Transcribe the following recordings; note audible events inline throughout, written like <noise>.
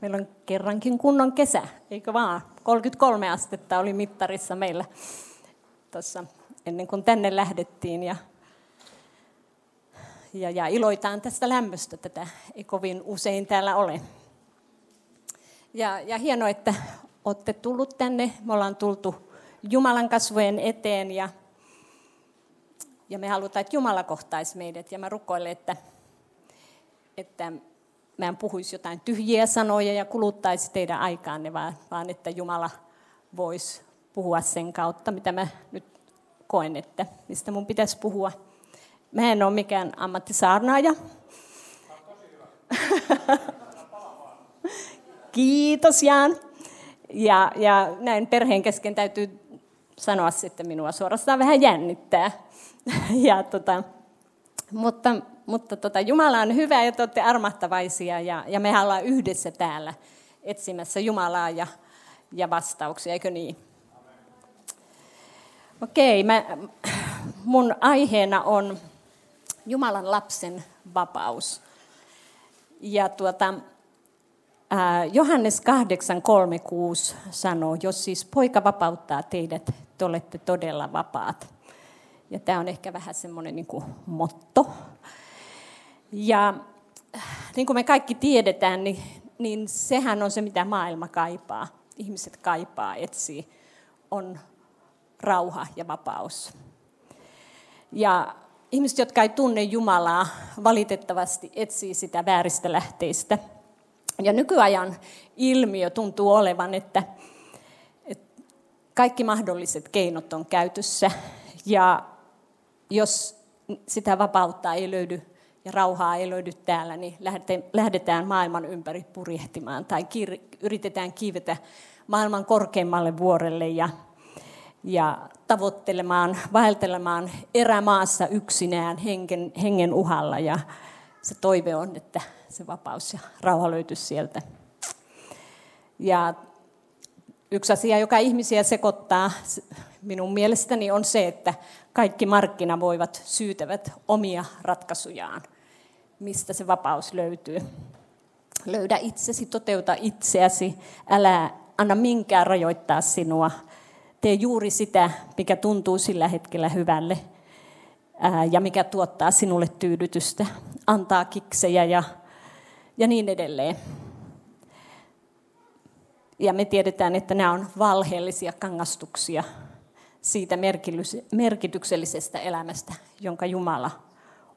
Meillä on kerrankin kunnon kesä, eikö vaan? 33 astetta oli mittarissa meillä tuossa ennen kuin tänne lähdettiin. Ja, ja, ja iloitaan tästä lämmöstä, tätä ei kovin usein täällä ole. Ja, ja hienoa, että olette tullut tänne. Me ollaan tultu Jumalan kasvojen eteen ja, ja me halutaan, että Jumala kohtaisi meidät. Ja mä rukoilen, että, että mä en puhuisi jotain tyhjiä sanoja ja kuluttaisi teidän aikaanne, vaan, vaan että Jumala voisi puhua sen kautta, mitä mä nyt koen, että mistä mun pitäisi puhua. Mä en ole mikään ammattisaarnaaja. <laughs> Kiitos Jaan. Ja, ja näin perheen kesken täytyy sanoa sitten minua suorastaan vähän jännittää. <laughs> ja tota, mutta mutta tota, Jumala on hyvä ja te olette armahtavaisia ja, ja me ollaan yhdessä täällä etsimässä Jumalaa ja, ja vastauksia, eikö niin? Okei, mä, mun aiheena on Jumalan lapsen vapaus. Ja tuota, Johannes 8.3.6 sanoo, jos siis poika vapauttaa teidät, te olette todella vapaat. Ja tämä on ehkä vähän semmoinen niin motto, ja niin kuin me kaikki tiedetään, niin, niin sehän on se, mitä maailma kaipaa. Ihmiset kaipaa, etsii, on rauha ja vapaus. Ja ihmiset, jotka ei tunne Jumalaa, valitettavasti etsii sitä vääristä lähteistä. Ja nykyajan ilmiö tuntuu olevan, että, että kaikki mahdolliset keinot on käytössä. Ja jos sitä vapautta ei löydy ja rauhaa ei löydy täällä, niin lähdetään maailman ympäri purjehtimaan tai yritetään kiivetä maailman korkeimmalle vuorelle ja, ja tavoittelemaan, vaeltelemaan erämaassa yksinään hengen, hengen uhalla. Ja se toive on, että se vapaus ja rauha löytyisi sieltä. Ja yksi asia, joka ihmisiä sekoittaa minun mielestäni on se, että kaikki markkinavoivat syytävät omia ratkaisujaan – mistä se vapaus löytyy. Löydä itsesi, toteuta itseäsi, älä anna minkään rajoittaa sinua. Tee juuri sitä, mikä tuntuu sillä hetkellä hyvälle ja mikä tuottaa sinulle tyydytystä, antaa kiksejä ja, ja niin edelleen. Ja me tiedetään, että nämä on valheellisia kangastuksia siitä merkityksellisestä elämästä, jonka Jumala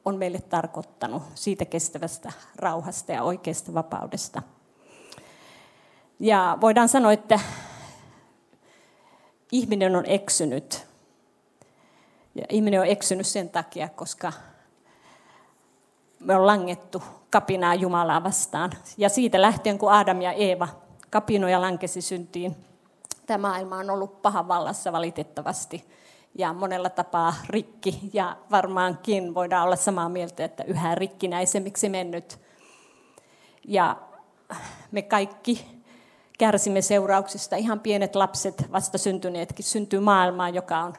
on meille tarkoittanut siitä kestävästä rauhasta ja oikeasta vapaudesta. Ja voidaan sanoa, että ihminen on eksynyt. Ja ihminen on eksynyt sen takia, koska me on langettu kapinaa Jumalaa vastaan. Ja siitä lähtien, kun Adam ja Eeva kapinoja lankesi syntiin, tämä maailma on ollut pahan vallassa valitettavasti ja monella tapaa rikki. Ja varmaankin voidaan olla samaa mieltä, että yhä rikkinäisemmiksi mennyt. Ja me kaikki kärsimme seurauksista. Ihan pienet lapset, vasta syntyneetkin, syntyy maailmaan, joka on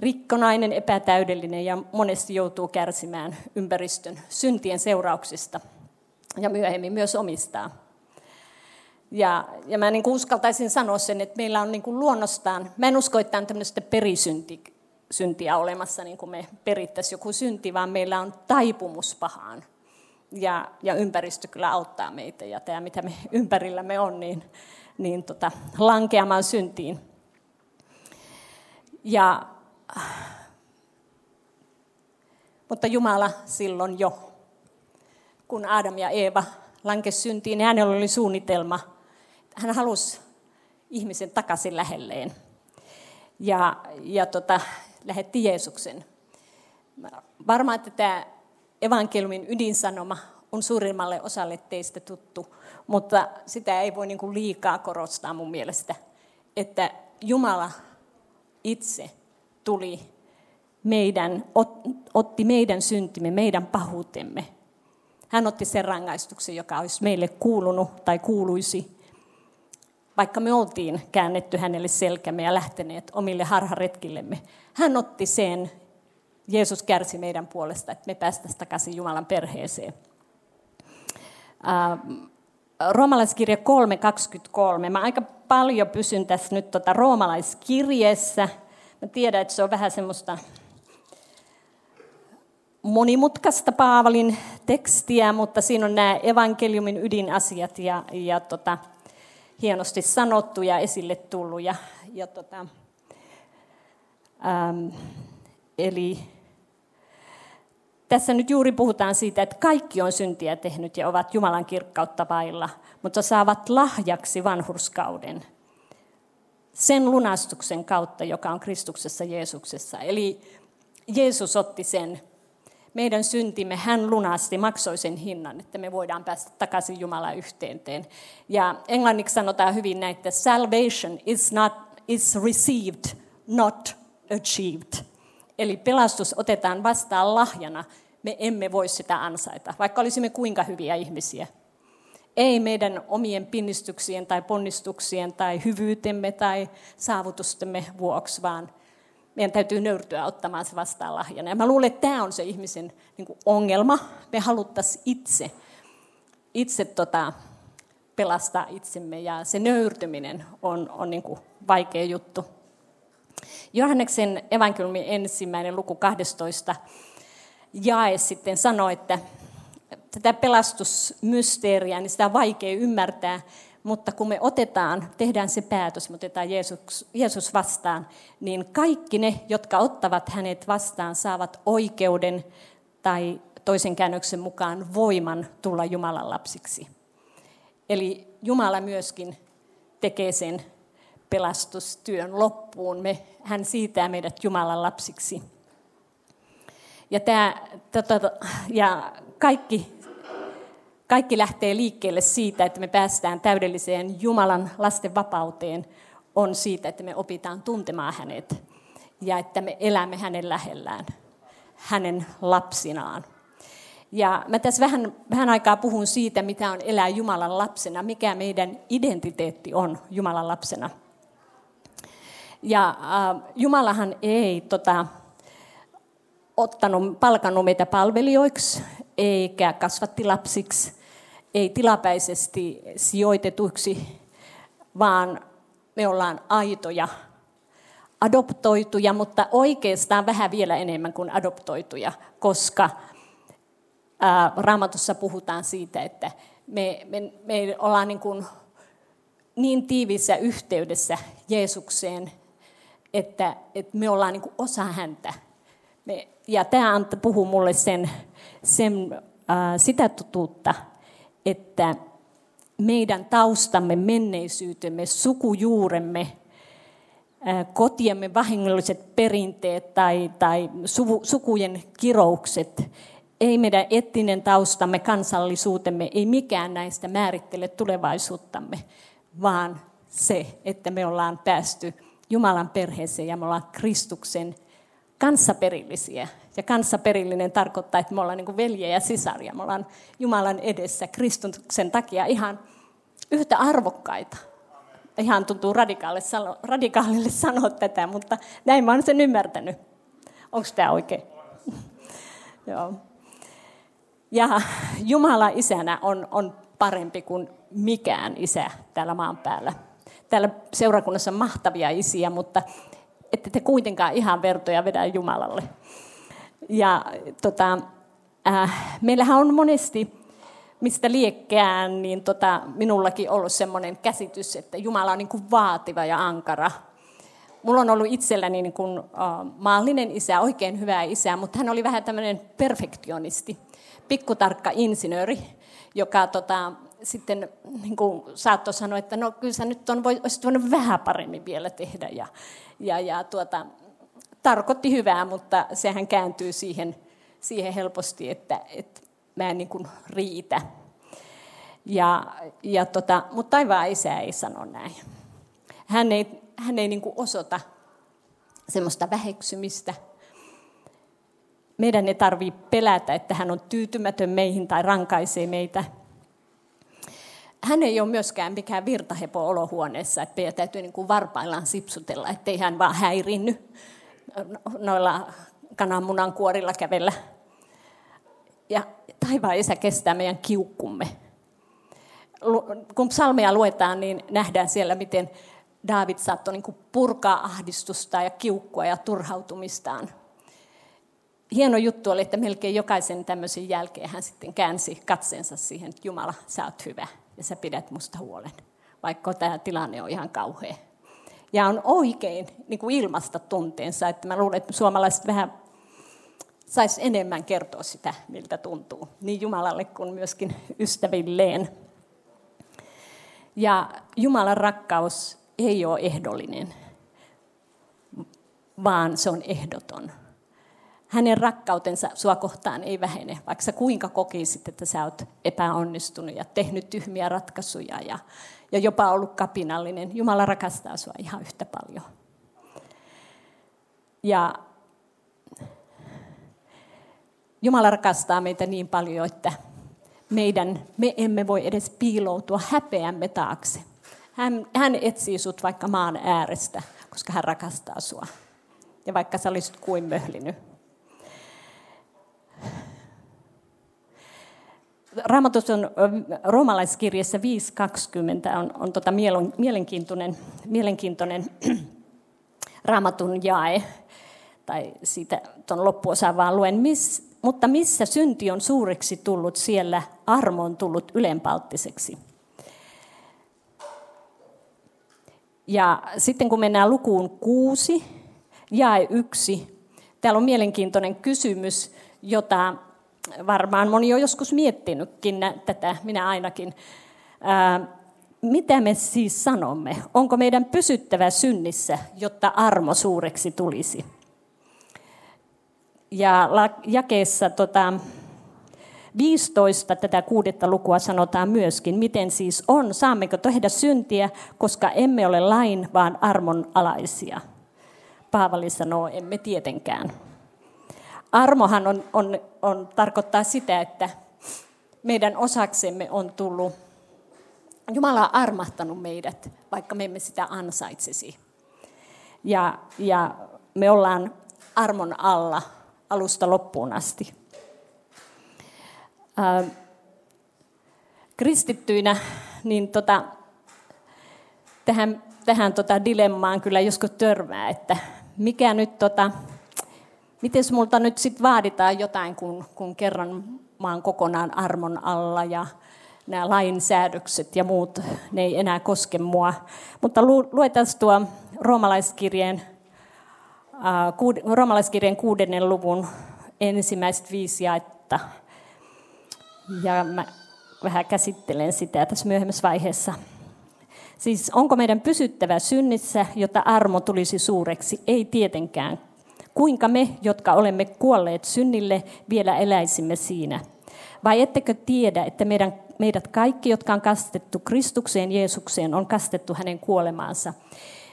rikkonainen, epätäydellinen ja monesti joutuu kärsimään ympäristön syntien seurauksista ja myöhemmin myös omistaa. Ja, ja mä niin uskaltaisin sanoa sen, että meillä on niin kuin luonnostaan, mä en usko, että on tämmöistä perisyntiä olemassa, niin kuin me perittäisiin joku synti, vaan meillä on taipumus pahaan. Ja, ja ympäristö kyllä auttaa meitä, ja tämä mitä me ympärillämme on, niin, niin tota, lankeamaan syntiin. Ja, mutta Jumala silloin jo, kun Adam ja Eeva lankesi syntiin, niin hänellä oli suunnitelma – hän halusi ihmisen takaisin lähelleen. Ja, ja tota, lähetti Jeesuksen. Varmaan, että tämä evankeliumin ydinsanoma on suurimmalle osalle teistä tuttu, mutta sitä ei voi niin kuin liikaa korostaa mun mielestä, että Jumala itse tuli meidän, otti meidän syntimme, meidän pahuutemme. Hän otti sen rangaistuksen, joka olisi meille kuulunut tai kuuluisi, vaikka me oltiin käännetty hänelle selkämme ja lähteneet omille harharetkillemme. Hän otti sen, Jeesus kärsi meidän puolesta, että me päästäisiin takaisin Jumalan perheeseen. Roomalaiskirja 3.23. Mä aika paljon pysyn tässä nyt tota roomalaiskirjeessä. Mä tiedän, että se on vähän semmoista monimutkaista Paavalin tekstiä, mutta siinä on nämä evankeliumin ydinasiat ja, ja tota, hienosti sanottu ja esille tullut. Ja, ja tota, ähm, eli tässä nyt juuri puhutaan siitä, että kaikki on syntiä tehnyt ja ovat Jumalan kirkkautta vailla, mutta saavat lahjaksi vanhurskauden sen lunastuksen kautta, joka on Kristuksessa Jeesuksessa. Eli Jeesus otti sen meidän syntimme, hän lunasti, maksoi sen hinnan, että me voidaan päästä takaisin Jumalan yhteenteen. Ja englanniksi sanotaan hyvin näin, että salvation is, not, is received, not achieved. Eli pelastus otetaan vastaan lahjana, me emme voi sitä ansaita, vaikka olisimme kuinka hyviä ihmisiä. Ei meidän omien pinnistyksien tai ponnistuksien tai hyvyytemme tai saavutustemme vuoksi, vaan meidän täytyy nöyrtyä ottamaan se vastaan lahjana. Ja mä luulen, että tämä on se ihmisen niin kuin ongelma. Me haluttaisiin itse, itse tota, pelastaa itsemme ja se nöyrtyminen on, on niin kuin vaikea juttu. Johanneksen evankeliumin ensimmäinen luku 12 jae sitten sanoo, että tätä pelastusmysteeriä, niin sitä on vaikea ymmärtää, mutta kun me otetaan, tehdään se päätös, me otetaan Jeesus, Jeesus vastaan, niin kaikki ne, jotka ottavat hänet vastaan, saavat oikeuden tai toisen käännöksen mukaan voiman tulla Jumalan lapsiksi. Eli Jumala myöskin tekee sen pelastustyön loppuun. Me, hän siitää meidät Jumalan lapsiksi. Ja, tämä, tota, ja kaikki, kaikki lähtee liikkeelle siitä, että me päästään täydelliseen Jumalan lasten vapauteen, on siitä, että me opitaan tuntemaan hänet ja että me elämme hänen lähellään, hänen lapsinaan. Ja mä tässä vähän, vähän aikaa puhun siitä, mitä on elää Jumalan lapsena, mikä meidän identiteetti on Jumalan lapsena. Ja äh, Jumalahan ei tota, ottanut, palkannut meitä palvelijoiksi eikä kasvattilapsiksi, ei tilapäisesti sijoitetuiksi, vaan me ollaan aitoja, adoptoituja, mutta oikeastaan vähän vielä enemmän kuin adoptoituja, koska Raamatussa puhutaan siitä, että me, me, me ollaan niin, kuin niin tiivissä yhteydessä Jeesukseen, että, että me ollaan niin kuin osa häntä. Me, ja tämä puhuu mulle sen, sen, äh, sitä totuutta, että meidän taustamme, menneisyytemme, sukujuuremme, äh, kotiemme vahingolliset perinteet tai, tai suvu, sukujen kiroukset, ei meidän etninen taustamme, kansallisuutemme, ei mikään näistä määrittele tulevaisuuttamme, vaan se, että me ollaan päästy Jumalan perheeseen ja me ollaan Kristuksen kanssaperillisiä. Ja kanssaperillinen tarkoittaa, että me ollaan niin veljiä ja sisaria. Me ollaan Jumalan edessä Kristuksen takia ihan yhtä arvokkaita. Ihan tuntuu radikaalille, radikaalille <laughs> sanoa tätä, mutta näin mä oon sen ymmärtänyt. Onko tämä oikein? <laughs> Joo. Ja Jumala isänä on, on parempi kuin mikään isä täällä maan päällä. Täällä seurakunnassa on mahtavia isiä, mutta ette te kuitenkaan ihan vertoja vedä Jumalalle. Ja tota, äh, meillähän on monesti, mistä liekkään, niin tota, minullakin ollut sellainen käsitys, että Jumala on niin kuin vaativa ja ankara. Mulla on ollut itselläni niin kuin, uh, maallinen isä, oikein hyvä isä, mutta hän oli vähän tämmöinen perfektionisti, pikkutarkka insinööri, joka tota, sitten niin kuin saattoi sanoa, että no kyllä sä nyt on, olisit voinut vähän paremmin vielä tehdä. Ja, ja, ja tuota, tarkoitti hyvää, mutta sehän kääntyy siihen, siihen helposti, että, että mä en niin kuin riitä. Ja, ja tota, mutta taivaan isä ei sano näin. Hän ei, hän ei niin kuin osoita semmoista väheksymistä. Meidän ei tarvitse pelätä, että hän on tyytymätön meihin tai rankaisee meitä. Hän ei ole myöskään mikään virtahepo olohuoneessa, että meidän täytyy niin kuin varpaillaan sipsutella, ettei hän vaan häirinny noilla kananmunan kuorilla kävellä. Ja taivaan isä kestää meidän kiukkumme. Kun psalmia luetaan, niin nähdään siellä, miten Daavid saattoi niin purkaa ahdistusta ja kiukkua ja turhautumistaan. Hieno juttu oli, että melkein jokaisen tämmöisen jälkeen hän sitten käänsi katseensa siihen, että Jumala, sä oot hyvä ja sä pidät musta huolen, vaikka tämä tilanne on ihan kauhea. Ja on oikein niin kuin ilmasta tunteensa, että mä luulen, että suomalaiset vähän sais enemmän kertoa sitä, miltä tuntuu, niin Jumalalle kuin myöskin ystävilleen. Ja Jumalan rakkaus ei ole ehdollinen, vaan se on ehdoton. Hänen rakkautensa sua kohtaan ei vähene, vaikka sä kuinka kokisit, että sä oot epäonnistunut ja tehnyt tyhmiä ratkaisuja ja, ja jopa ollut kapinallinen. Jumala rakastaa sua ihan yhtä paljon. Ja Jumala rakastaa meitä niin paljon, että meidän, me emme voi edes piiloutua häpeämme taakse. Hän, hän etsii sut vaikka maan äärestä, koska hän rakastaa sua. Ja vaikka sä olisit kuin möhlinyt. Raamatus on roomalaiskirjassa 5.20 on, on tota mielenkiintoinen, mielenkiintoinen <clears throat> raamatun jae, tai siitä tuon loppuosan vaan luen. Miss, mutta missä synti on suureksi tullut, siellä armo on tullut ylenpalttiseksi. Ja sitten kun mennään lukuun kuusi, jae yksi, täällä on mielenkiintoinen kysymys, jota varmaan moni on joskus miettinytkin tätä, minä ainakin. Mitä me siis sanomme? Onko meidän pysyttävä synnissä, jotta armo suureksi tulisi? Ja jakeessa tota, 15 tätä kuudetta lukua sanotaan myöskin, miten siis on, saammeko tehdä syntiä, koska emme ole lain, vaan armon alaisia. Paavali sanoo, emme tietenkään. Armohan on, on, on, tarkoittaa sitä, että meidän osaksemme on tullut, Jumala on armahtanut meidät, vaikka me emme sitä ansaitsisi. Ja, ja me ollaan armon alla alusta loppuun asti. Ää, kristittyinä niin tota, tähän, tähän tota dilemmaan kyllä joskus törmää, että mikä nyt, tota, miten multa nyt sit vaaditaan jotain, kun, kun kerran mä oon kokonaan armon alla ja nämä lainsäädökset ja muut, ne ei enää koske mua. Mutta luetaan tuo roomalaiskirjeen roomalaiskirjan kuudennen luvun ensimmäiset viisi jaetta. Ja mä vähän käsittelen sitä tässä myöhemmässä vaiheessa. Siis onko meidän pysyttävä synnissä, jotta armo tulisi suureksi? Ei tietenkään. Kuinka me, jotka olemme kuolleet synnille, vielä eläisimme siinä? Vai ettekö tiedä, että meidän, meidät kaikki, jotka on kastettu Kristukseen Jeesukseen, on kastettu hänen kuolemaansa?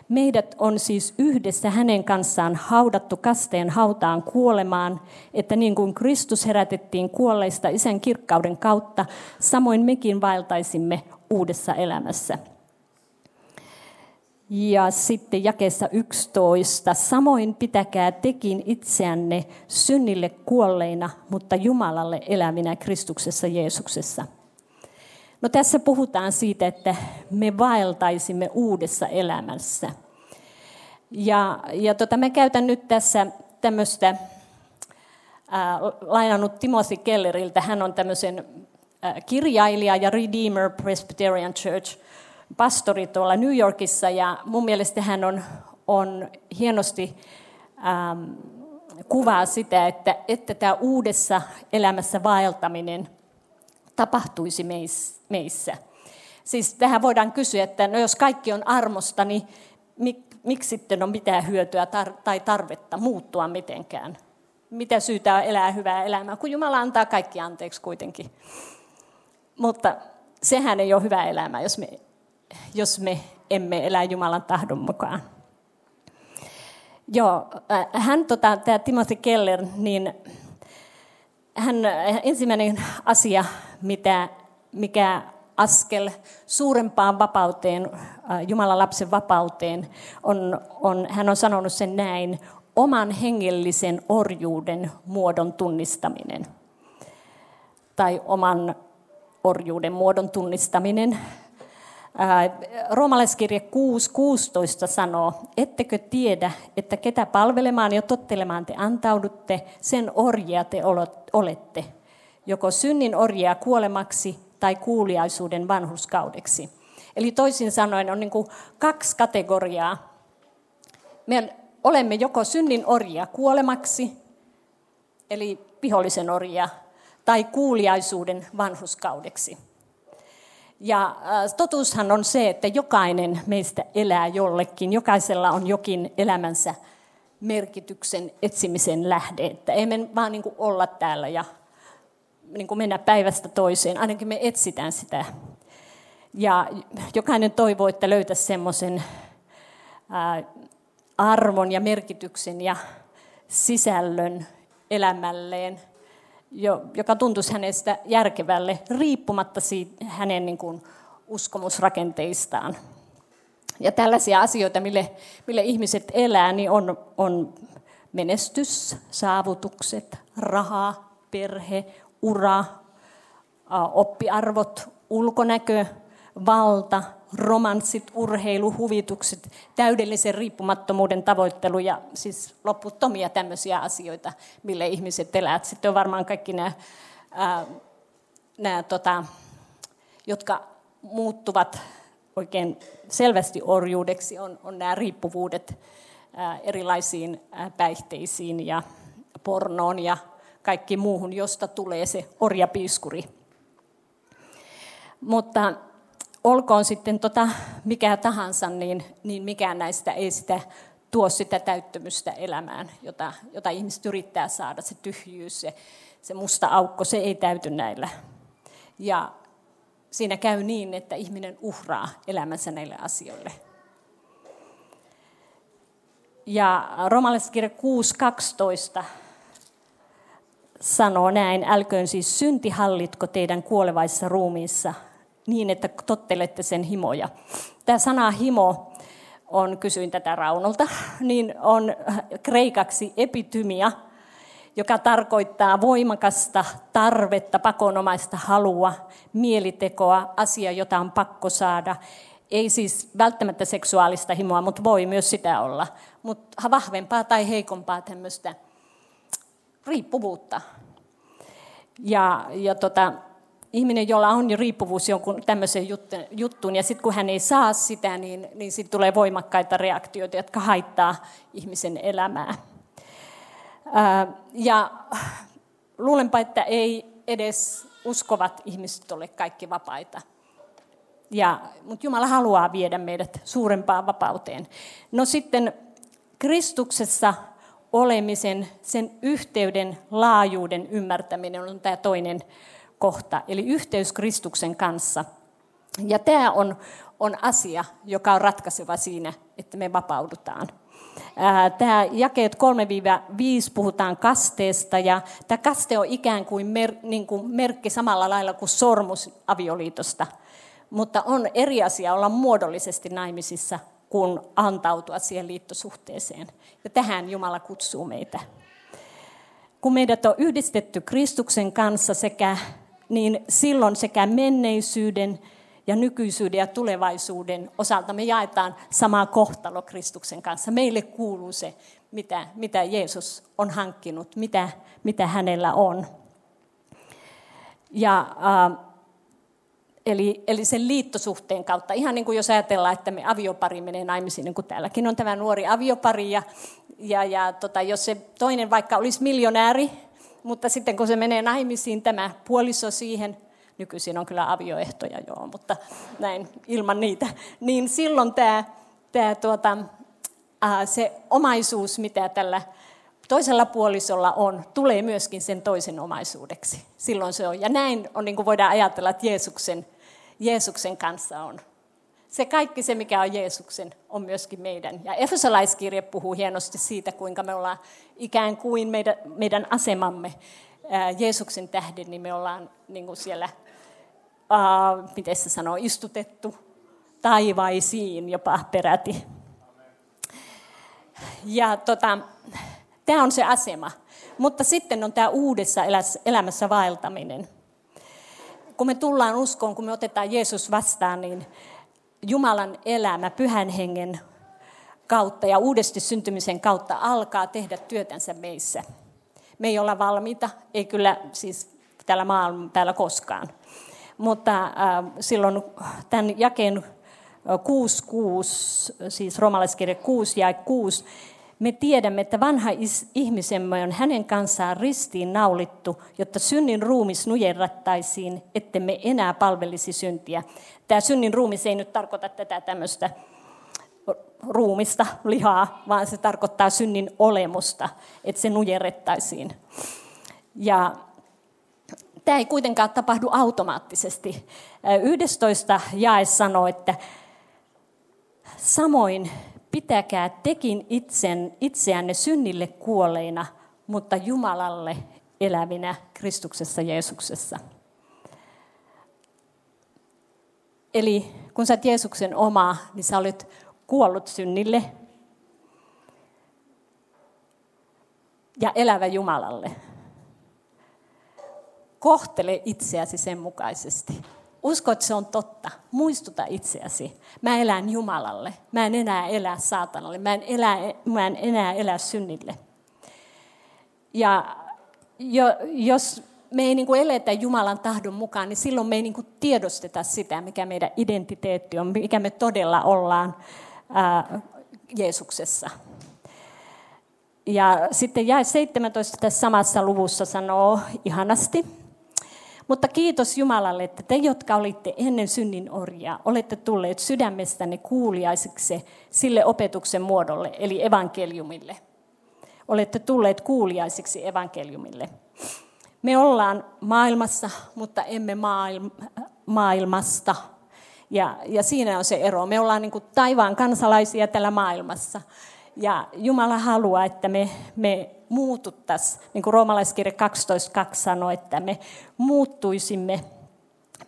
Meidät on siis yhdessä hänen kanssaan haudattu kasteen hautaan kuolemaan, että niin kuin Kristus herätettiin kuolleista isän kirkkauden kautta, samoin mekin vaeltaisimme uudessa elämässä. Ja sitten jakessa 11. Samoin pitäkää tekin itseänne synnille kuolleina, mutta Jumalalle eläminä Kristuksessa Jeesuksessa. No tässä puhutaan siitä, että me vaeltaisimme uudessa elämässä. Ja, ja tota, mä käytän nyt tässä tämmöistä, ää, lainannut Timothy Kelleriltä, hän on tämmöisen ää, kirjailija ja Redeemer Presbyterian Church pastori tuolla New Yorkissa, ja mun mielestä hän on, on hienosti ähm, kuvaa sitä, että, että tämä uudessa elämässä vaeltaminen tapahtuisi meissä. Siis tähän voidaan kysyä, että no jos kaikki on armosta, niin mik, miksi sitten on mitään hyötyä tar- tai tarvetta muuttua mitenkään? mitä syytä on elää hyvää elämää, kun Jumala antaa kaikki anteeksi kuitenkin. Mutta sehän ei ole hyvä elämä, jos me, jos me emme elä Jumalan tahdon mukaan. Joo, äh, hän, tota, tämä Timothy Keller, niin hän, ensimmäinen asia, mitä, mikä askel suurempaan vapauteen, äh, Jumalan lapsen vapauteen, on, on, hän on sanonut sen näin, oman hengellisen orjuuden muodon tunnistaminen. Tai oman orjuuden muodon tunnistaminen. Roomalaiskirje 6.16 sanoo, ettekö tiedä, että ketä palvelemaan ja tottelemaan te antaudutte, sen orjia te olette, joko synnin orjia kuolemaksi tai kuuliaisuuden vanhuskaudeksi. Eli toisin sanoen on niin kaksi kategoriaa. Me olemme joko synnin orjia kuolemaksi, eli vihollisen orjia, tai kuuliaisuuden vanhuskaudeksi. Ja äh, totuushan on se, että jokainen meistä elää jollekin, jokaisella on jokin elämänsä merkityksen etsimisen lähde. Että ei me vaan niin olla täällä ja niin kuin mennä päivästä toiseen, ainakin me etsitään sitä. Ja jokainen toivoo, että löytäisi semmoisen äh, arvon ja merkityksen ja sisällön elämälleen, joka tuntuisi hänestä järkevälle, riippumatta siitä hänen niin kuin, uskomusrakenteistaan. Ja tällaisia asioita, mille, mille ihmiset elää, niin on, on menestys, saavutukset, raha, perhe, ura, oppiarvot, ulkonäkö, valta, romanssit, urheilu, huvitukset, täydellisen riippumattomuuden tavoittelu ja siis loputtomia tämmöisiä asioita, mille ihmiset elävät. Sitten on varmaan kaikki nämä, ää, nämä tota, jotka muuttuvat oikein selvästi orjuudeksi, on, on nämä riippuvuudet ää, erilaisiin ää, päihteisiin ja pornoon ja kaikki muuhun, josta tulee se orjapiiskuri. Mutta olkoon sitten tota mikä tahansa, niin, niin mikään näistä ei sitä tuo sitä täyttymystä elämään, jota, jota ihmiset yrittää saada, se tyhjyys, se, se musta aukko, se ei täyty näillä. Ja siinä käy niin, että ihminen uhraa elämänsä näille asioille. Ja romalaiskirja 6.12 sanoo näin, älköön siis synti hallitko teidän kuolevaissa ruumiissa, niin, että tottelette sen himoja. Tämä sana himo on, kysyin tätä Raunolta, <laughs> niin on kreikaksi epitymia, joka tarkoittaa voimakasta tarvetta, pakonomaista halua, mielitekoa, asia, jota on pakko saada. Ei siis välttämättä seksuaalista himoa, mutta voi myös sitä olla. Mutta vahvempaa tai heikompaa tämmöistä riippuvuutta. Ja, ja tota, ihminen, jolla on jo riippuvuus jonkun tämmöiseen juttuun, ja sitten kun hän ei saa sitä, niin, niin sitten tulee voimakkaita reaktioita, jotka haittaa ihmisen elämää. Ää, ja luulenpa, että ei edes uskovat ihmiset ole kaikki vapaita. Ja, mutta Jumala haluaa viedä meidät suurempaan vapauteen. No sitten Kristuksessa olemisen, sen yhteyden laajuuden ymmärtäminen on tämä toinen kohta, eli yhteys Kristuksen kanssa. Ja tämä on, on asia, joka on ratkaiseva siinä, että me vapaudutaan. Tämä jakeet 3-5 puhutaan kasteesta ja tämä kaste on ikään kuin, mer, niin kuin merkki samalla lailla kuin sormus avioliitosta. Mutta on eri asia olla muodollisesti naimisissa kuin antautua siihen liittosuhteeseen. Ja tähän Jumala kutsuu meitä. Kun meidät on yhdistetty Kristuksen kanssa sekä niin silloin sekä menneisyyden ja nykyisyyden ja tulevaisuuden osalta me jaetaan sama kohtalo Kristuksen kanssa. Meille kuuluu se, mitä, mitä Jeesus on hankkinut, mitä, mitä hänellä on. Ja, äh, eli, eli sen liittosuhteen kautta, ihan niin kuin jos ajatellaan, että me aviopari menee naimisiin, niin kuin täälläkin on tämä nuori aviopari, ja, ja, ja tota, jos se toinen vaikka olisi miljonääri, mutta sitten kun se menee naimisiin, tämä puoliso siihen, nykyisin on kyllä avioehtoja joo, mutta näin ilman niitä, niin silloin tämä, tämä tuota, se omaisuus, mitä tällä toisella puolisolla on, tulee myöskin sen toisen omaisuudeksi. Silloin se on. Ja näin on, niin kuin voidaan ajatella, että Jeesuksen, Jeesuksen kanssa on. Se kaikki se, mikä on Jeesuksen, on myöskin meidän. Ja Efesolaiskirje puhuu hienosti siitä, kuinka me ollaan ikään kuin meidän, meidän asemamme ää, Jeesuksen tähden, niin me ollaan niin kuin siellä, ää, miten se sanoo, istutettu taivaisiin jopa peräti. Ja tota, Tämä on se asema. Mutta sitten on tämä uudessa elämässä vaeltaminen. Kun me tullaan uskoon, kun me otetaan Jeesus vastaan, niin Jumalan elämä pyhän hengen kautta ja uudesti syntymisen kautta alkaa tehdä työtänsä meissä. Me ei olla valmiita, ei kyllä siis täällä maailmalla täällä koskaan. Mutta äh, silloin tämän jakeen 6, 6, siis romalaiskirja 6 ja 6, me tiedämme, että vanha ihmisemme on hänen kanssaan ristiin naulittu, jotta synnin ruumis nujerrattaisiin, ettemme enää palvelisi syntiä. Tämä synnin ruumis ei nyt tarkoita tätä tämmöistä ruumista, lihaa, vaan se tarkoittaa synnin olemusta, että se nujerrettaisiin. Ja tämä ei kuitenkaan tapahdu automaattisesti. 11 jae sanoo, että samoin pitäkää tekin itsen, itseänne synnille kuolleina, mutta Jumalalle elävinä Kristuksessa Jeesuksessa. Eli kun sä oot Jeesuksen oma, niin sä olet kuollut synnille ja elävä Jumalalle. Kohtele itseäsi sen mukaisesti. Usko, että se on totta. Muistuta itseäsi. Mä elän Jumalalle. Mä en enää elä saatanalle. Mä en, elä, mä en enää elä synnille. Ja jo, jos me ei niin kuin eletä Jumalan tahdon mukaan, niin silloin me ei niin kuin tiedosteta sitä, mikä meidän identiteetti on, mikä me todella ollaan ää, Jeesuksessa. Ja sitten jäi 17 tässä samassa luvussa sanoo ihanasti, mutta kiitos Jumalalle, että te, jotka olitte ennen synnin orjaa, olette tulleet sydämestänne kuuliaisiksi sille opetuksen muodolle, eli evankeliumille. Olette tulleet kuuliaisiksi evankeliumille. Me ollaan maailmassa, mutta emme maailmasta. Ja, ja siinä on se ero. Me ollaan niin kuin taivaan kansalaisia tällä maailmassa. Ja Jumala haluaa, että me, me muututtaisiin, niin kuin roomalaiskirja 12.2 sanoi, että me muuttuisimme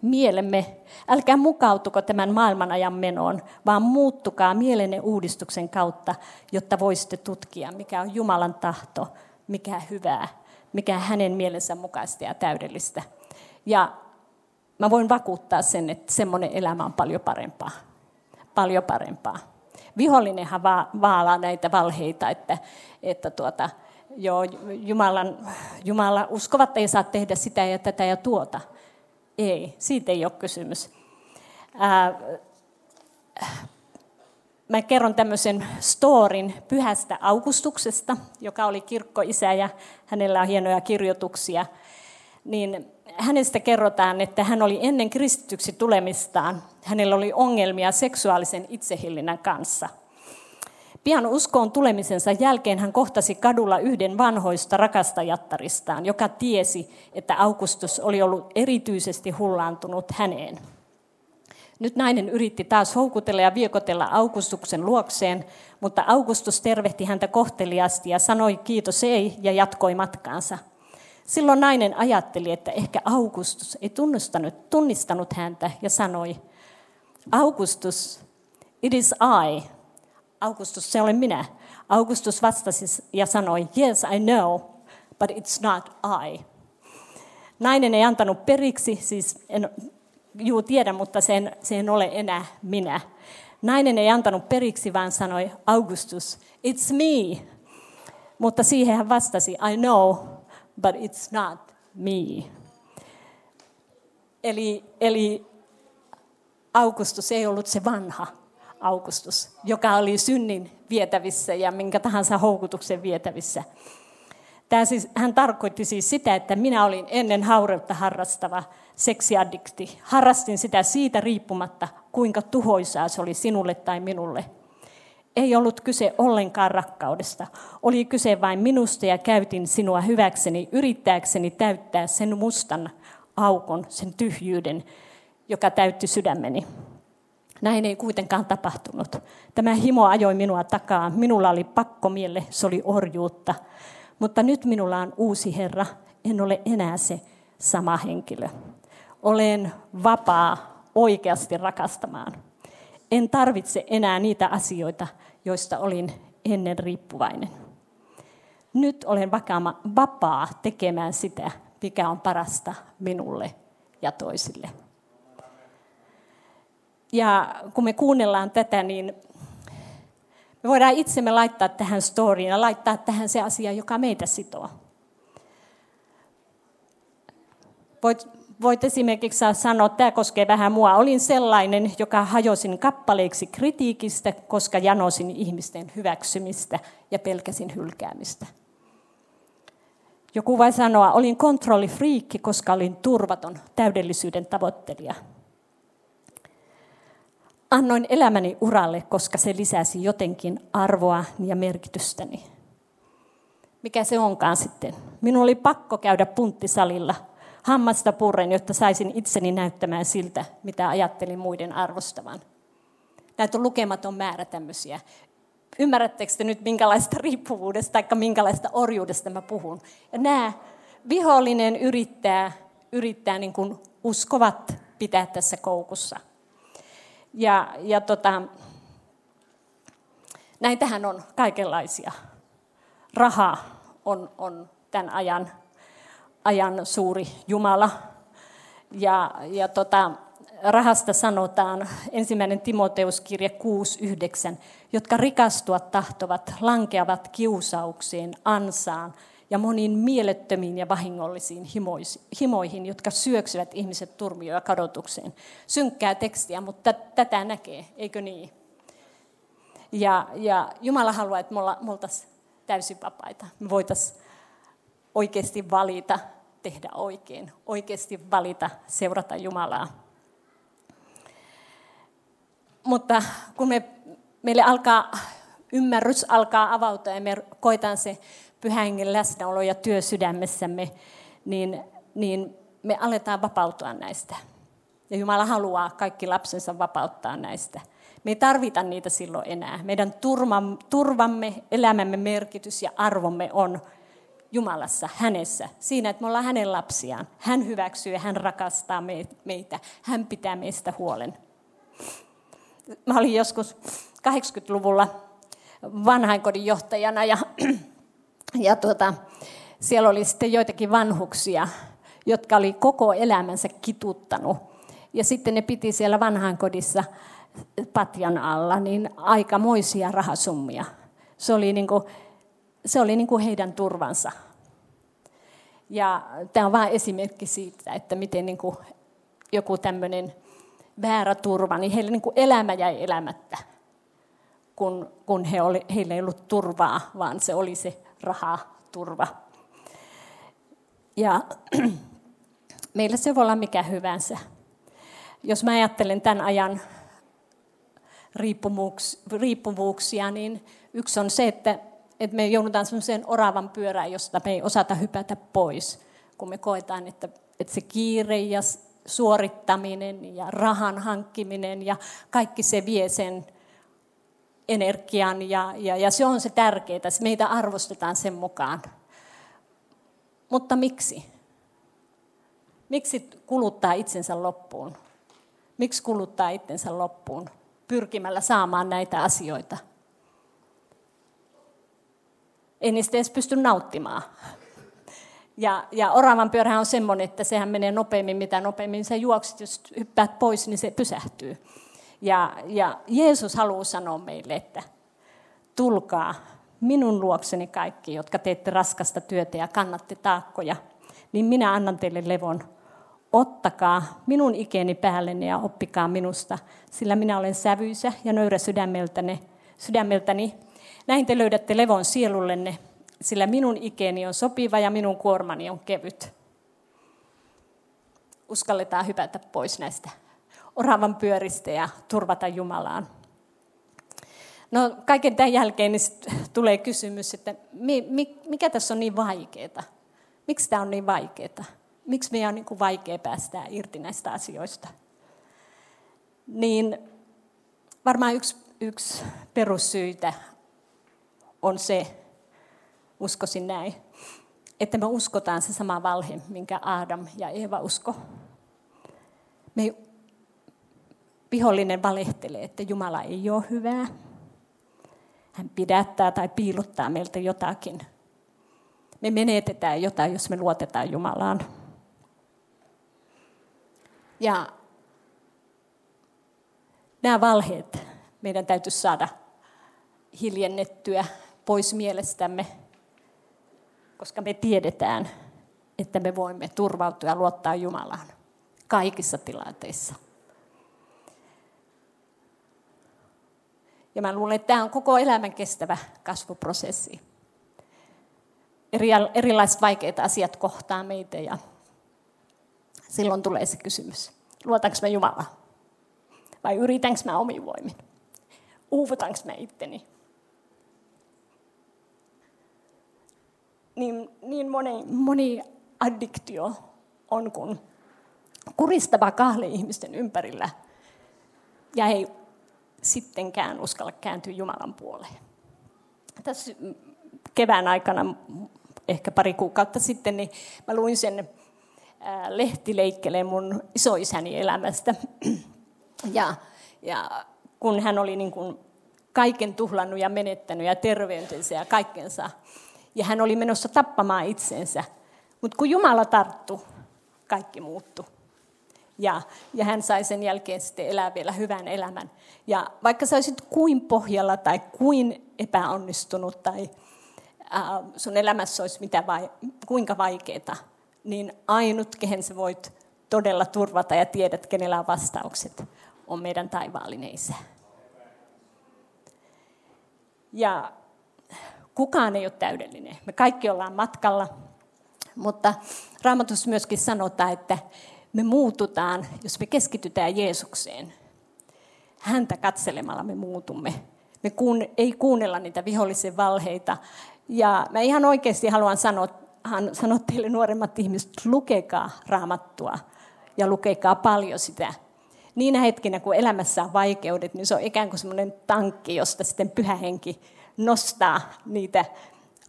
mielemme, älkää mukautuko tämän maailmanajan menoon, vaan muuttukaa mielenne uudistuksen kautta, jotta voisitte tutkia, mikä on Jumalan tahto, mikä hyvää, mikä hänen mielensä mukaista ja täydellistä. Ja mä voin vakuuttaa sen, että semmoinen elämä on paljon parempaa. Paljon parempaa. Vihollinenhan va- vaalaa näitä valheita, että, että tuota, joo, Jumalan, Jumala, uskovat ei saa tehdä sitä ja tätä ja tuota. Ei, siitä ei ole kysymys. Ää, mä kerron tämmöisen storin pyhästä Augustuksesta, joka oli kirkkoisä ja hänellä on hienoja kirjoituksia. Niin hänestä kerrotaan, että hän oli ennen kristityksi tulemistaan, hänellä oli ongelmia seksuaalisen itsehillinnän kanssa – Pian uskoon tulemisensa jälkeen hän kohtasi kadulla yhden vanhoista rakastajattaristaan, joka tiesi, että Augustus oli ollut erityisesti hullaantunut häneen. Nyt nainen yritti taas houkutella ja viekotella Augustuksen luokseen, mutta Augustus tervehti häntä kohteliasti ja sanoi kiitos ei ja jatkoi matkaansa. Silloin nainen ajatteli, että ehkä Augustus ei tunnistanut, tunnistanut häntä ja sanoi, Augustus, it is I, Augustus, se olen minä. Augustus vastasi ja sanoi, yes, I know, but it's not I. Nainen ei antanut periksi, siis en, juu tiedä, mutta sen, se en ole enää minä. Nainen ei antanut periksi, vaan sanoi, Augustus, it's me. Mutta siihen hän vastasi, I know, but it's not me. Eli, eli Augustus ei ollut se vanha, Augustus, joka oli synnin vietävissä ja minkä tahansa houkutuksen vietävissä. Tämä siis, hän tarkoitti siis sitä, että minä olin ennen haureutta harrastava seksiaddikti. Harrastin sitä siitä riippumatta, kuinka tuhoisaa se oli sinulle tai minulle. Ei ollut kyse ollenkaan rakkaudesta. Oli kyse vain minusta ja käytin sinua hyväkseni, yrittääkseni täyttää sen mustan aukon, sen tyhjyyden, joka täytti sydämeni. Näin ei kuitenkaan tapahtunut. Tämä himo ajoi minua takaa. Minulla oli pakkomielle, se oli orjuutta. Mutta nyt minulla on uusi Herra. En ole enää se sama henkilö. Olen vapaa oikeasti rakastamaan. En tarvitse enää niitä asioita, joista olin ennen riippuvainen. Nyt olen vapaa tekemään sitä, mikä on parasta minulle ja toisille. Ja kun me kuunnellaan tätä, niin me voidaan itsemme laittaa tähän storyin ja laittaa tähän se asia, joka meitä sitoo. Voit, voit esimerkiksi sanoa, tämä koskee vähän mua, olin sellainen, joka hajosin kappaleiksi kritiikistä, koska janosin ihmisten hyväksymistä ja pelkäsin hylkäämistä. Joku voi sanoa, olin kontrollifriikki, koska olin turvaton täydellisyyden tavoittelija. Annoin elämäni uralle, koska se lisäsi jotenkin arvoa ja merkitystäni. Mikä se onkaan sitten? Minun oli pakko käydä punttisalilla hammasta purren, jotta saisin itseni näyttämään siltä, mitä ajattelin muiden arvostavan. Näitä on lukematon määrä tämmöisiä. Ymmärrättekö te nyt, minkälaista riippuvuudesta tai minkälaista orjuudesta mä puhun? Ja nämä vihollinen yrittää, yrittää niin kuin uskovat pitää tässä koukussa. Ja, ja tota, näitähän on kaikenlaisia. Raha on, on tämän ajan, ajan suuri Jumala. Ja, ja tota, rahasta sanotaan ensimmäinen Timoteuskirje 6.9, jotka rikastua tahtovat, lankeavat kiusauksiin, ansaan ja moniin mielettömiin ja vahingollisiin himoihin, jotka syöksyvät ihmiset turmioon ja kadotukseen. Synkkää tekstiä, mutta tätä näkee, eikö niin? Ja, ja Jumala haluaa, että me oltaisiin täysin vapaita. Me voitaisiin oikeasti valita, tehdä oikein, oikeasti valita, seurata Jumalaa. Mutta kun me, meille alkaa, ymmärrys alkaa avautua ja me koetaan se pyhän läsnäolo ja työ sydämessämme, niin, niin me aletaan vapautua näistä. Ja Jumala haluaa kaikki lapsensa vapauttaa näistä. Me ei tarvita niitä silloin enää. Meidän turvamme, elämämme merkitys ja arvomme on Jumalassa, hänessä, siinä, että me ollaan hänen lapsiaan. Hän hyväksyy ja hän rakastaa meitä. Hän pitää meistä huolen. Mä olin joskus 80-luvulla vanhainkodin johtajana ja <clears throat> ja tuota, siellä oli sitten joitakin vanhuksia, jotka oli koko elämänsä kituttanut. Ja sitten ne piti siellä vanhainkodissa patjan alla niin aikamoisia rahasummia. Se oli, niin kuin, se oli niin kuin heidän turvansa. Ja tämä on vain esimerkki siitä, että miten niin kuin joku tämmöinen väärä turva, niin heille niin kuin elämä jäi elämättä, kun, kun he oli, heillä ei ollut turvaa, vaan se oli se raha, turva. Ja <clears throat> meillä se voi olla mikä hyvänsä. Jos mä ajattelen tämän ajan riippuvuuksia, niin yksi on se, että, että me joudutaan sellaiseen oravan pyörään, josta me ei osata hypätä pois, kun me koetaan, että, että se kiire ja suorittaminen ja rahan hankkiminen ja kaikki se vie sen energian ja, ja, ja se on se tärkeää, että meitä arvostetaan sen mukaan. Mutta miksi? Miksi kuluttaa itsensä loppuun? Miksi kuluttaa itsensä loppuun pyrkimällä saamaan näitä asioita? Ei niistä edes pysty nauttimaan. Ja, ja oravan pyörähän on semmoinen, että sehän menee nopeammin, mitä nopeammin sä juokset. Jos hyppäät pois, niin se pysähtyy. Ja, ja Jeesus haluaa sanoa meille, että tulkaa minun luokseni kaikki, jotka teette raskasta työtä ja kannatte taakkoja, niin minä annan teille levon. Ottakaa minun ikeni päällenne ja oppikaa minusta, sillä minä olen sävyisä ja nöyrä sydämeltäni. sydämeltäni. Näin te löydätte levon sielullenne, sillä minun ikeni on sopiva ja minun kuormani on kevyt. Uskalletaan hypätä pois näistä oravan pyöristä ja turvata Jumalaan. No kaiken tämän jälkeen niin tulee kysymys, että mikä tässä on niin vaikeaa? Miksi tämä on niin vaikeaa? Miksi meidän on niin kuin vaikea päästä irti näistä asioista? Niin varmaan yksi, yksi perussyitä on se, uskoisin näin, että me uskotaan se sama valhe, minkä Adam ja Eeva usko. Me vihollinen valehtelee, että Jumala ei ole hyvää. Hän pidättää tai piilottaa meiltä jotakin. Me menetetään jotain, jos me luotetaan Jumalaan. Ja nämä valheet meidän täytyisi saada hiljennettyä pois mielestämme, koska me tiedetään, että me voimme turvautua ja luottaa Jumalaan kaikissa tilanteissa. Ja mä luulen, että tämä on koko elämän kestävä kasvuprosessi. Erilaiset vaikeat asiat kohtaa meitä ja silloin tulee se kysymys, luotanko mä Jumalaa? Vai yritänkö mä omin voimin? Uuvutanko mä itteni? Niin, niin moni, moni addiktio on, kun kuristava kahle ihmisten ympärillä ja ei sittenkään uskalla kääntyä Jumalan puoleen. Tässä kevään aikana, ehkä pari kuukautta sitten, niin mä luin sen lehtileikkeleen mun isoisäni elämästä. Ja, ja kun hän oli niin kuin kaiken tuhlannut ja menettänyt ja terveytensä ja kaikkensa, ja hän oli menossa tappamaan itsensä. Mutta kun Jumala tarttu, kaikki muuttui. Ja, ja hän sai sen jälkeen sitten elää vielä hyvän elämän. Ja vaikka sä olisit kuin pohjalla tai kuin epäonnistunut tai äh, sun elämässä olisi mitä vai, kuinka vaikeaa, niin ainut, kehen sä voit todella turvata ja tiedät, kenellä on vastaukset, on meidän taivaallinen isä. Ja kukaan ei ole täydellinen. Me kaikki ollaan matkalla, mutta Raamatussa myöskin sanotaan, että me muututaan, jos me keskitytään Jeesukseen. Häntä katselemalla me muutumme. Me kuun, ei kuunnella niitä vihollisen valheita. Ja mä ihan oikeasti haluan sanoa, sanoa teille nuoremmat ihmiset, lukekaa raamattua ja lukekaa paljon sitä. Niinä hetkinä, kun elämässä on vaikeudet, niin se on ikään kuin semmoinen tankki, josta sitten pyhä henki nostaa niitä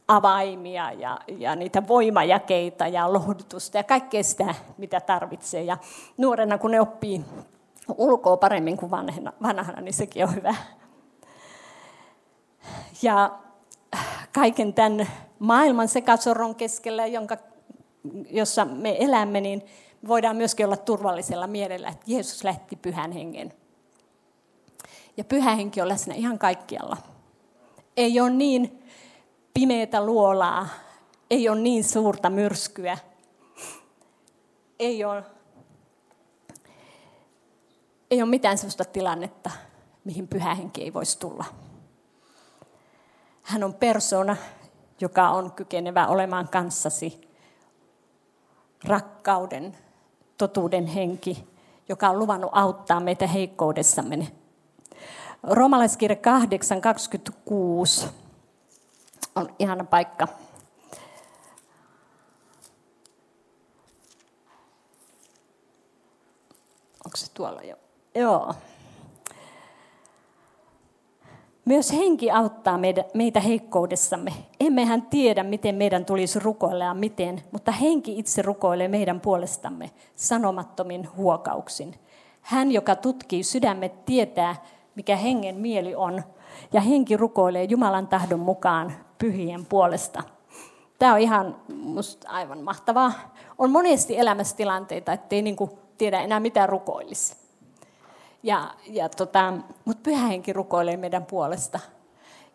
avaimia ja, ja niitä voimajakeita ja lohdutusta ja kaikkea sitä, mitä tarvitsee. Ja nuorena, kun ne oppii ulkoa paremmin kuin vanhana, vanhana niin sekin on hyvä. Ja kaiken tämän maailman sekasorron keskellä, jonka, jossa me elämme, niin voidaan myöskin olla turvallisella mielellä, että Jeesus lähti pyhän hengen. Ja pyhä henki on läsnä ihan kaikkialla. Ei ole niin pimeätä luolaa, ei ole niin suurta myrskyä, ei ole, ei ole mitään sellaista tilannetta, mihin pyhä henki ei voisi tulla. Hän on persona, joka on kykenevä olemaan kanssasi. Rakkauden, totuuden henki, joka on luvannut auttaa meitä heikkoudessamme. Romalaiskirja 8.26 on ihana paikka. Onko se tuolla jo? Joo. Myös henki auttaa meitä heikkoudessamme. Emmehän tiedä, miten meidän tulisi rukoilla ja miten, mutta henki itse rukoilee meidän puolestamme sanomattomin huokauksin. Hän, joka tutkii sydämet, tietää, mikä hengen mieli on, ja henki rukoilee Jumalan tahdon mukaan pyhien puolesta. Tämä on ihan musta aivan mahtavaa. On monesti elämässä tilanteita, ettei niinku tiedä enää mitä rukoilisi. Ja, ja tota, Mutta pyhä henki rukoilee meidän puolesta.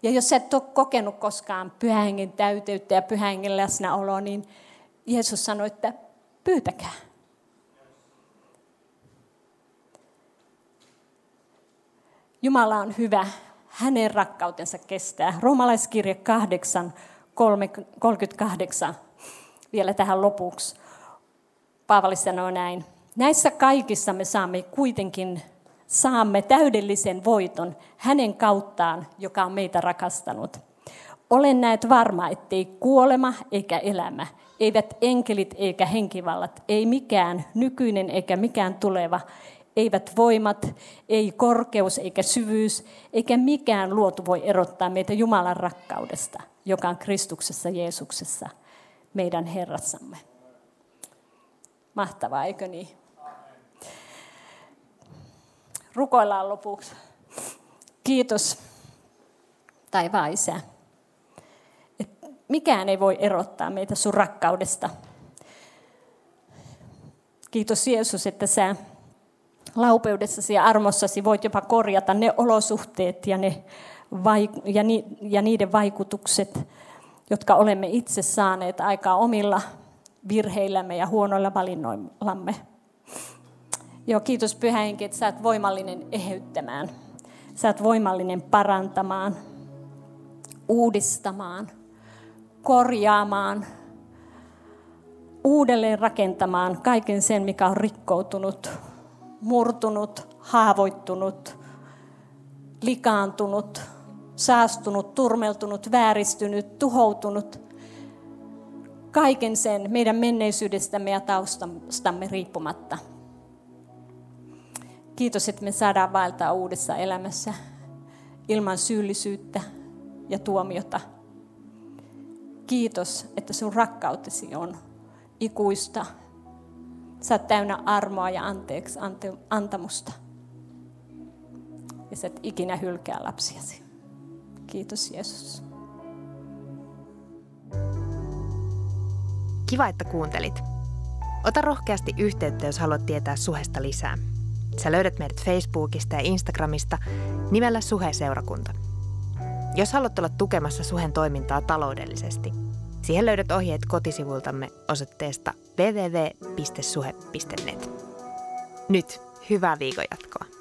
Ja jos et ole kokenut koskaan pyhähengen täyteyttä ja pyhähengen läsnäoloa, niin Jeesus sanoi, että pyytäkää. Jumala on hyvä, hänen rakkautensa kestää. Roomalaiskirja 8, 38 vielä tähän lopuksi. Paavali sanoo näin. Näissä kaikissa me saamme kuitenkin saamme täydellisen voiton hänen kauttaan, joka on meitä rakastanut. Olen näet varma, ettei kuolema eikä elämä, eivät enkelit eikä henkivallat, ei mikään nykyinen eikä mikään tuleva, eivät voimat, ei korkeus eikä syvyys, eikä mikään luotu voi erottaa meitä Jumalan rakkaudesta, joka on Kristuksessa Jeesuksessa, meidän Herrassamme. Mahtavaa, eikö niin? Rukoillaan lopuksi. Kiitos, taivaan isä. Et mikään ei voi erottaa meitä sun rakkaudesta. Kiitos Jeesus, että sä laupeudessasi ja armossasi voit jopa korjata ne olosuhteet ja, ne, ja, ni, ja niiden vaikutukset, jotka olemme itse saaneet aikaa omilla virheillämme ja huonoilla valinnoillamme. Joo, kiitos Pyhä Henki, että sä oot voimallinen eheyttämään. Sä oot voimallinen parantamaan, uudistamaan, korjaamaan, uudelleen rakentamaan kaiken sen, mikä on rikkoutunut, murtunut, haavoittunut, likaantunut, saastunut, turmeltunut, vääristynyt, tuhoutunut. Kaiken sen meidän menneisyydestämme ja taustastamme riippumatta. Kiitos, että me saadaan vaeltaa uudessa elämässä ilman syyllisyyttä ja tuomiota. Kiitos, että sun rakkautesi on ikuista. Sä oot täynnä armoa ja anteeksi ante, antamusta. Ja sä et ikinä hylkää lapsiasi. Kiitos Jeesus. Kiva, että kuuntelit. Ota rohkeasti yhteyttä, jos haluat tietää suhesta lisää. Sä löydät meidät Facebookista ja Instagramista nimellä Suhe-seurakunta. Jos haluat olla tukemassa Suhen toimintaa taloudellisesti, siihen löydät ohjeet kotisivultamme osoitteesta www.suhe.net. Nyt hyvää viikon jatkoa.